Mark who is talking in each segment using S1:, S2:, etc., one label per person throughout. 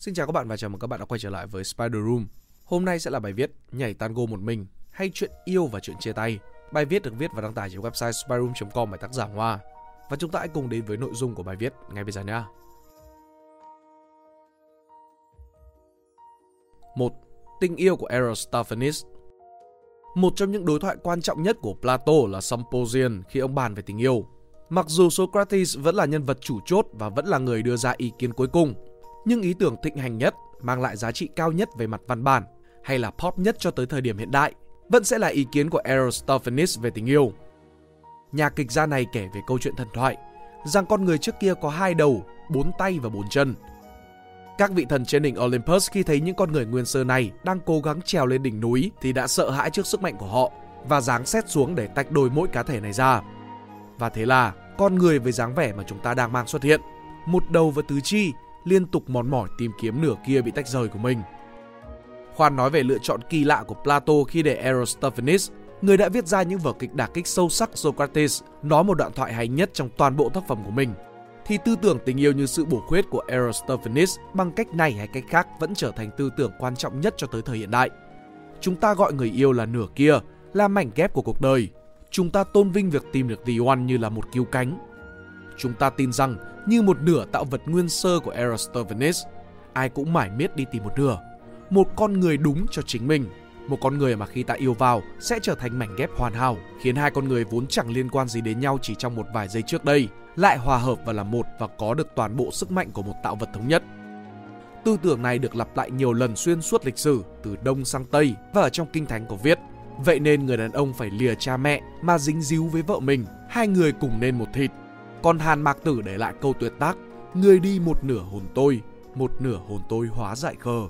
S1: Xin chào các bạn và chào mừng các bạn đã quay trở lại với Spider Room. Hôm nay sẽ là bài viết Nhảy tango một mình hay chuyện yêu và chuyện chia tay. Bài viết được viết và đăng tải trên website spiderroom.com bởi tác giả Hoa. Và chúng ta hãy cùng đến với nội dung của bài viết ngay bây giờ nhé. 1. Tình yêu của Aristophanes Một trong những đối thoại quan trọng nhất của Plato là Symposium khi ông bàn về tình yêu. Mặc dù Socrates vẫn là nhân vật chủ chốt và vẫn là người đưa ra ý kiến cuối cùng, nhưng ý tưởng thịnh hành nhất, mang lại giá trị cao nhất về mặt văn bản hay là pop nhất cho tới thời điểm hiện đại, vẫn sẽ là ý kiến của Aristophanes về tình yêu. Nhà kịch gia này kể về câu chuyện thần thoại rằng con người trước kia có hai đầu, bốn tay và bốn chân. Các vị thần trên đỉnh Olympus khi thấy những con người nguyên sơ này đang cố gắng trèo lên đỉnh núi thì đã sợ hãi trước sức mạnh của họ và giáng xét xuống để tách đôi mỗi cá thể này ra. Và thế là con người với dáng vẻ mà chúng ta đang mang xuất hiện, một đầu và tứ chi liên tục mòn mỏi tìm kiếm nửa kia bị tách rời của mình. Khoan nói về lựa chọn kỳ lạ của Plato khi để Aristophanes, người đã viết ra những vở kịch đả kích sâu sắc Socrates, nói một đoạn thoại hay nhất trong toàn bộ tác phẩm của mình, thì tư tưởng tình yêu như sự bổ khuyết của Aristophanes bằng cách này hay cách khác vẫn trở thành tư tưởng quan trọng nhất cho tới thời hiện đại. Chúng ta gọi người yêu là nửa kia, là mảnh ghép của cuộc đời. Chúng ta tôn vinh việc tìm được The One như là một cứu cánh. Chúng ta tin rằng như một nửa tạo vật nguyên sơ của Aristophanes, ai cũng mải miết đi tìm một nửa, một con người đúng cho chính mình, một con người mà khi ta yêu vào sẽ trở thành mảnh ghép hoàn hảo, khiến hai con người vốn chẳng liên quan gì đến nhau chỉ trong một vài giây trước đây, lại hòa hợp và là một và có được toàn bộ sức mạnh của một tạo vật thống nhất. Tư tưởng này được lặp lại nhiều lần xuyên suốt lịch sử, từ Đông sang Tây và ở trong Kinh Thánh có viết. Vậy nên người đàn ông phải lìa cha mẹ mà dính díu với vợ mình, hai người cùng nên một thịt. Còn Hàn Mạc Tử để lại câu tuyệt tác, người đi một nửa hồn tôi, một nửa hồn tôi hóa dại khờ.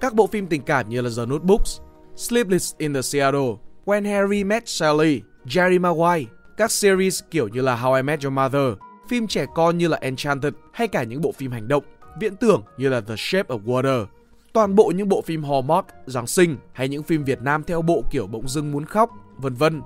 S1: Các bộ phim tình cảm như là The Notebooks, Sleepless in the Seattle, When Harry Met Sally, Jerry Maguire, các series kiểu như là How I Met Your Mother, phim trẻ con như là Enchanted hay cả những bộ phim hành động, viễn tưởng như là The Shape of Water. Toàn bộ những bộ phim Hallmark, Giáng sinh hay những phim Việt Nam theo bộ kiểu bỗng dưng muốn khóc, vân vân.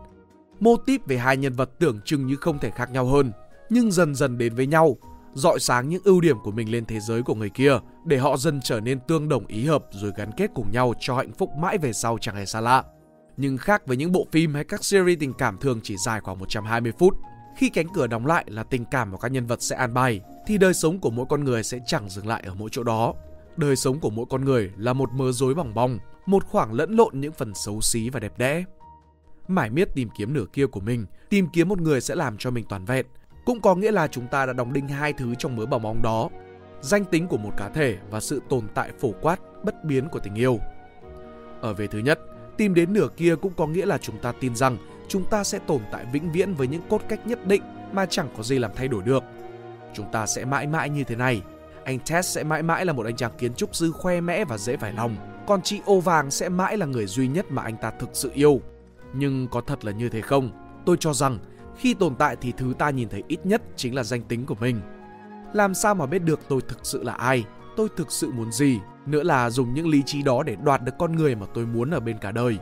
S1: Mô típ về hai nhân vật tưởng chừng như không thể khác nhau hơn, nhưng dần dần đến với nhau, dọi sáng những ưu điểm của mình lên thế giới của người kia để họ dần trở nên tương đồng ý hợp rồi gắn kết cùng nhau cho hạnh phúc mãi về sau chẳng hề xa lạ. Nhưng khác với những bộ phim hay các series tình cảm thường chỉ dài khoảng 120 phút, khi cánh cửa đóng lại là tình cảm của các nhân vật sẽ an bài, thì đời sống của mỗi con người sẽ chẳng dừng lại ở mỗi chỗ đó. Đời sống của mỗi con người là một mớ rối bỏng bong, một khoảng lẫn lộn những phần xấu xí và đẹp đẽ. Mải miết tìm kiếm nửa kia của mình, tìm kiếm một người sẽ làm cho mình toàn vẹn, cũng có nghĩa là chúng ta đã đóng đinh hai thứ trong mớ bong bóng đó. Danh tính của một cá thể và sự tồn tại phổ quát, bất biến của tình yêu. Ở về thứ nhất, tìm đến nửa kia cũng có nghĩa là chúng ta tin rằng chúng ta sẽ tồn tại vĩnh viễn với những cốt cách nhất định mà chẳng có gì làm thay đổi được. Chúng ta sẽ mãi mãi như thế này. Anh Tess sẽ mãi mãi là một anh chàng kiến trúc sư khoe mẽ và dễ phải lòng. Còn chị ô vàng sẽ mãi là người duy nhất mà anh ta thực sự yêu. Nhưng có thật là như thế không? Tôi cho rằng khi tồn tại thì thứ ta nhìn thấy ít nhất chính là danh tính của mình. Làm sao mà biết được tôi thực sự là ai, tôi thực sự muốn gì, nữa là dùng những lý trí đó để đoạt được con người mà tôi muốn ở bên cả đời.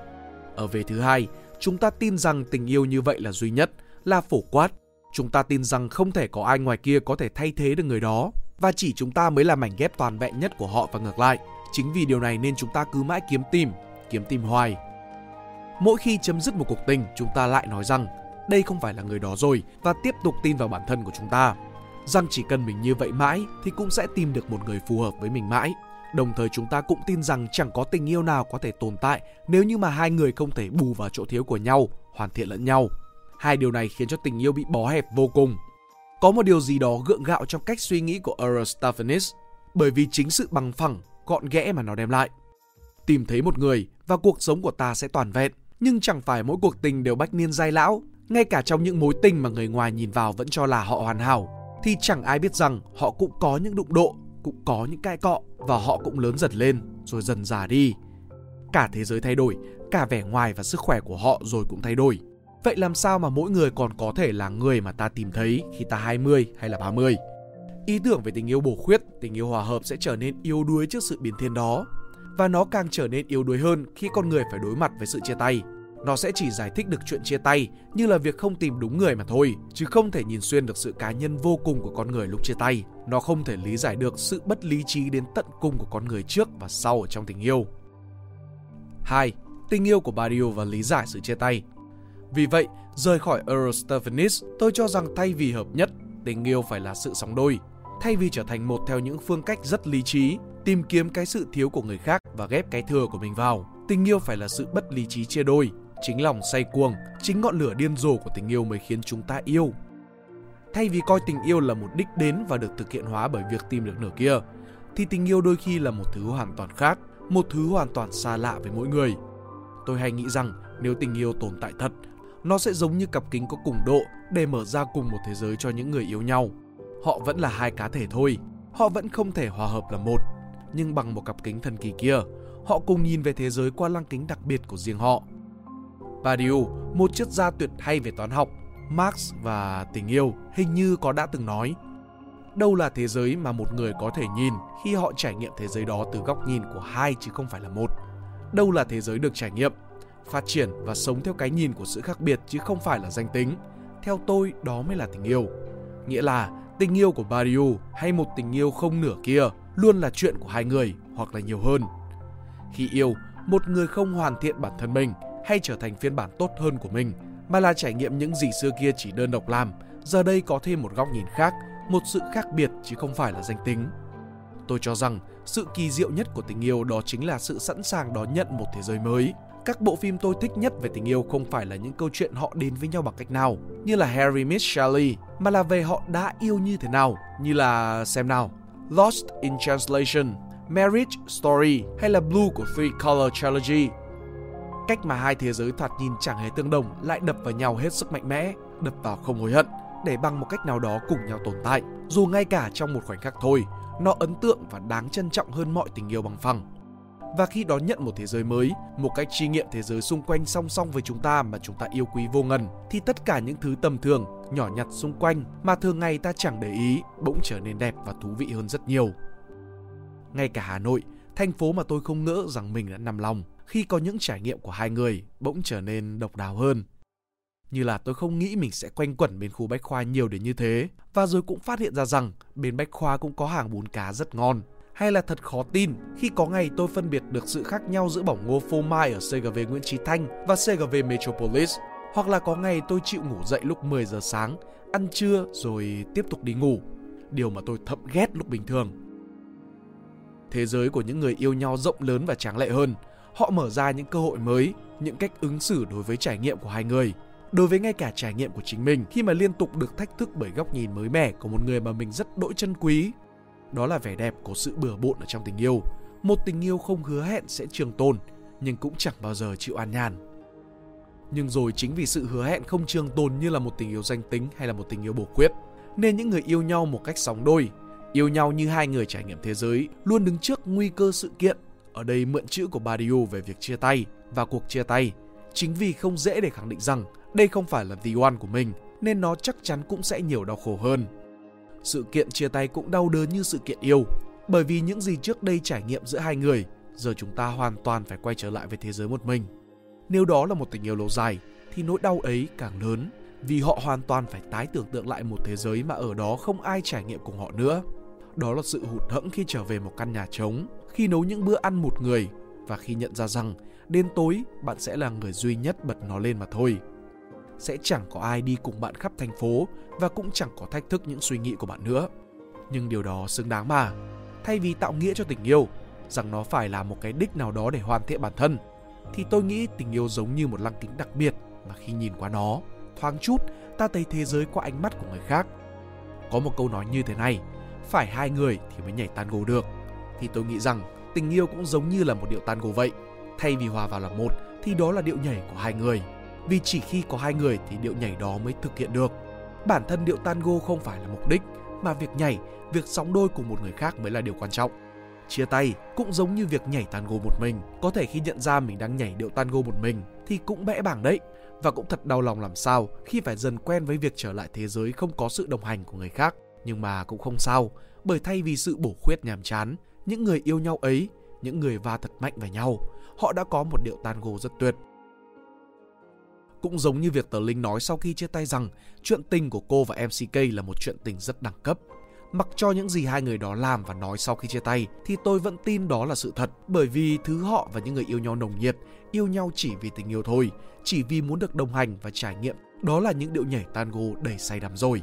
S1: Ở về thứ hai, chúng ta tin rằng tình yêu như vậy là duy nhất, là phổ quát. Chúng ta tin rằng không thể có ai ngoài kia có thể thay thế được người đó và chỉ chúng ta mới là mảnh ghép toàn vẹn nhất của họ và ngược lại. Chính vì điều này nên chúng ta cứ mãi kiếm tìm, kiếm tìm hoài. Mỗi khi chấm dứt một cuộc tình, chúng ta lại nói rằng đây không phải là người đó rồi và tiếp tục tin vào bản thân của chúng ta. Rằng chỉ cần mình như vậy mãi thì cũng sẽ tìm được một người phù hợp với mình mãi. Đồng thời chúng ta cũng tin rằng chẳng có tình yêu nào có thể tồn tại nếu như mà hai người không thể bù vào chỗ thiếu của nhau, hoàn thiện lẫn nhau. Hai điều này khiến cho tình yêu bị bó hẹp vô cùng. Có một điều gì đó gượng gạo trong cách suy nghĩ của Aristophanes bởi vì chính sự bằng phẳng, gọn ghẽ mà nó đem lại. Tìm thấy một người và cuộc sống của ta sẽ toàn vẹn, nhưng chẳng phải mỗi cuộc tình đều bách niên giai lão ngay cả trong những mối tình mà người ngoài nhìn vào vẫn cho là họ hoàn hảo, thì chẳng ai biết rằng họ cũng có những đụng độ, cũng có những cãi cọ và họ cũng lớn dần lên, rồi dần già đi. Cả thế giới thay đổi, cả vẻ ngoài và sức khỏe của họ rồi cũng thay đổi. Vậy làm sao mà mỗi người còn có thể là người mà ta tìm thấy khi ta 20 hay là 30 ý tưởng về tình yêu bổ khuyết, tình yêu hòa hợp sẽ trở nên yếu đuối trước sự biến thiên đó. Và nó càng trở nên yếu đuối hơn khi con người phải đối mặt với sự chia tay nó sẽ chỉ giải thích được chuyện chia tay như là việc không tìm đúng người mà thôi, chứ không thể nhìn xuyên được sự cá nhân vô cùng của con người lúc chia tay. Nó không thể lý giải được sự bất lý trí đến tận cùng của con người trước và sau ở trong tình yêu. 2. Tình yêu của Barrio và lý giải sự chia tay Vì vậy, rời khỏi Aristophanes, tôi cho rằng thay vì hợp nhất, tình yêu phải là sự sóng đôi. Thay vì trở thành một theo những phương cách rất lý trí, tìm kiếm cái sự thiếu của người khác và ghép cái thừa của mình vào, tình yêu phải là sự bất lý trí chia đôi. Chính lòng say cuồng, chính ngọn lửa điên rồ của tình yêu mới khiến chúng ta yêu. Thay vì coi tình yêu là một đích đến và được thực hiện hóa bởi việc tìm được nửa kia, thì tình yêu đôi khi là một thứ hoàn toàn khác, một thứ hoàn toàn xa lạ với mỗi người. Tôi hay nghĩ rằng nếu tình yêu tồn tại thật, nó sẽ giống như cặp kính có cùng độ để mở ra cùng một thế giới cho những người yêu nhau. Họ vẫn là hai cá thể thôi, họ vẫn không thể hòa hợp là một, nhưng bằng một cặp kính thần kỳ kia, họ cùng nhìn về thế giới qua lăng kính đặc biệt của riêng họ. Badiou, một triết gia tuyệt hay về toán học, Marx và tình yêu hình như có đã từng nói đâu là thế giới mà một người có thể nhìn khi họ trải nghiệm thế giới đó từ góc nhìn của hai chứ không phải là một? Đâu là thế giới được trải nghiệm phát triển và sống theo cái nhìn của sự khác biệt chứ không phải là danh tính? Theo tôi đó mới là tình yêu. Nghĩa là tình yêu của Badiou hay một tình yêu không nửa kia luôn là chuyện của hai người hoặc là nhiều hơn. Khi yêu một người không hoàn thiện bản thân mình hay trở thành phiên bản tốt hơn của mình, mà là trải nghiệm những gì xưa kia chỉ đơn độc làm, giờ đây có thêm một góc nhìn khác, một sự khác biệt chứ không phải là danh tính. Tôi cho rằng, sự kỳ diệu nhất của tình yêu đó chính là sự sẵn sàng đón nhận một thế giới mới. Các bộ phim tôi thích nhất về tình yêu không phải là những câu chuyện họ đến với nhau bằng cách nào, như là Harry Miss Sally mà là về họ đã yêu như thế nào, như là, xem nào, Lost in Translation, Marriage Story hay là Blue của Three Color Trilogy cách mà hai thế giới thoạt nhìn chẳng hề tương đồng lại đập vào nhau hết sức mạnh mẽ đập vào không hối hận để bằng một cách nào đó cùng nhau tồn tại dù ngay cả trong một khoảnh khắc thôi nó ấn tượng và đáng trân trọng hơn mọi tình yêu bằng phẳng và khi đón nhận một thế giới mới, một cách tri nghiệm thế giới xung quanh song song với chúng ta mà chúng ta yêu quý vô ngần, thì tất cả những thứ tầm thường, nhỏ nhặt xung quanh mà thường ngày ta chẳng để ý bỗng trở nên đẹp và thú vị hơn rất nhiều. Ngay cả Hà Nội, thành phố mà tôi không ngỡ rằng mình đã nằm lòng khi có những trải nghiệm của hai người bỗng trở nên độc đáo hơn. Như là tôi không nghĩ mình sẽ quanh quẩn bên khu Bách Khoa nhiều đến như thế và rồi cũng phát hiện ra rằng bên Bách Khoa cũng có hàng bún cá rất ngon hay là thật khó tin khi có ngày tôi phân biệt được sự khác nhau giữa bỏng ngô phô mai ở CGV Nguyễn Trí Thanh và CGV Metropolis. Hoặc là có ngày tôi chịu ngủ dậy lúc 10 giờ sáng, ăn trưa rồi tiếp tục đi ngủ. Điều mà tôi thậm ghét lúc bình thường. Thế giới của những người yêu nhau rộng lớn và tráng lệ hơn. Họ mở ra những cơ hội mới, những cách ứng xử đối với trải nghiệm của hai người. Đối với ngay cả trải nghiệm của chính mình khi mà liên tục được thách thức bởi góc nhìn mới mẻ của một người mà mình rất đỗi chân quý đó là vẻ đẹp của sự bừa bộn ở trong tình yêu. Một tình yêu không hứa hẹn sẽ trường tồn, nhưng cũng chẳng bao giờ chịu an nhàn. Nhưng rồi chính vì sự hứa hẹn không trường tồn như là một tình yêu danh tính hay là một tình yêu bổ quyết, nên những người yêu nhau một cách sóng đôi, yêu nhau như hai người trải nghiệm thế giới, luôn đứng trước nguy cơ sự kiện. Ở đây mượn chữ của Badiou về việc chia tay và cuộc chia tay, chính vì không dễ để khẳng định rằng đây không phải là the one của mình, nên nó chắc chắn cũng sẽ nhiều đau khổ hơn sự kiện chia tay cũng đau đớn như sự kiện yêu, bởi vì những gì trước đây trải nghiệm giữa hai người, giờ chúng ta hoàn toàn phải quay trở lại với thế giới một mình. Nếu đó là một tình yêu lâu dài, thì nỗi đau ấy càng lớn, vì họ hoàn toàn phải tái tưởng tượng lại một thế giới mà ở đó không ai trải nghiệm cùng họ nữa. Đó là sự hụt hẫng khi trở về một căn nhà trống, khi nấu những bữa ăn một người và khi nhận ra rằng đến tối bạn sẽ là người duy nhất bật nó lên mà thôi sẽ chẳng có ai đi cùng bạn khắp thành phố và cũng chẳng có thách thức những suy nghĩ của bạn nữa. Nhưng điều đó xứng đáng mà. Thay vì tạo nghĩa cho tình yêu, rằng nó phải là một cái đích nào đó để hoàn thiện bản thân, thì tôi nghĩ tình yêu giống như một lăng kính đặc biệt mà khi nhìn qua nó, thoáng chút ta thấy thế giới qua ánh mắt của người khác. Có một câu nói như thế này, phải hai người thì mới nhảy tango được. Thì tôi nghĩ rằng tình yêu cũng giống như là một điệu tango vậy. Thay vì hòa vào là một thì đó là điệu nhảy của hai người vì chỉ khi có hai người thì điệu nhảy đó mới thực hiện được. Bản thân điệu tango không phải là mục đích, mà việc nhảy, việc sóng đôi cùng một người khác mới là điều quan trọng. Chia tay cũng giống như việc nhảy tango một mình, có thể khi nhận ra mình đang nhảy điệu tango một mình thì cũng bẽ bảng đấy. Và cũng thật đau lòng làm sao khi phải dần quen với việc trở lại thế giới không có sự đồng hành của người khác. Nhưng mà cũng không sao, bởi thay vì sự bổ khuyết nhàm chán, những người yêu nhau ấy, những người va thật mạnh vào nhau, họ đã có một điệu tango rất tuyệt cũng giống như việc Tờ Linh nói sau khi chia tay rằng chuyện tình của cô và MCK là một chuyện tình rất đẳng cấp. Mặc cho những gì hai người đó làm và nói sau khi chia tay thì tôi vẫn tin đó là sự thật bởi vì thứ họ và những người yêu nhau nồng nhiệt, yêu nhau chỉ vì tình yêu thôi, chỉ vì muốn được đồng hành và trải nghiệm. Đó là những điệu nhảy tango đầy say đắm rồi.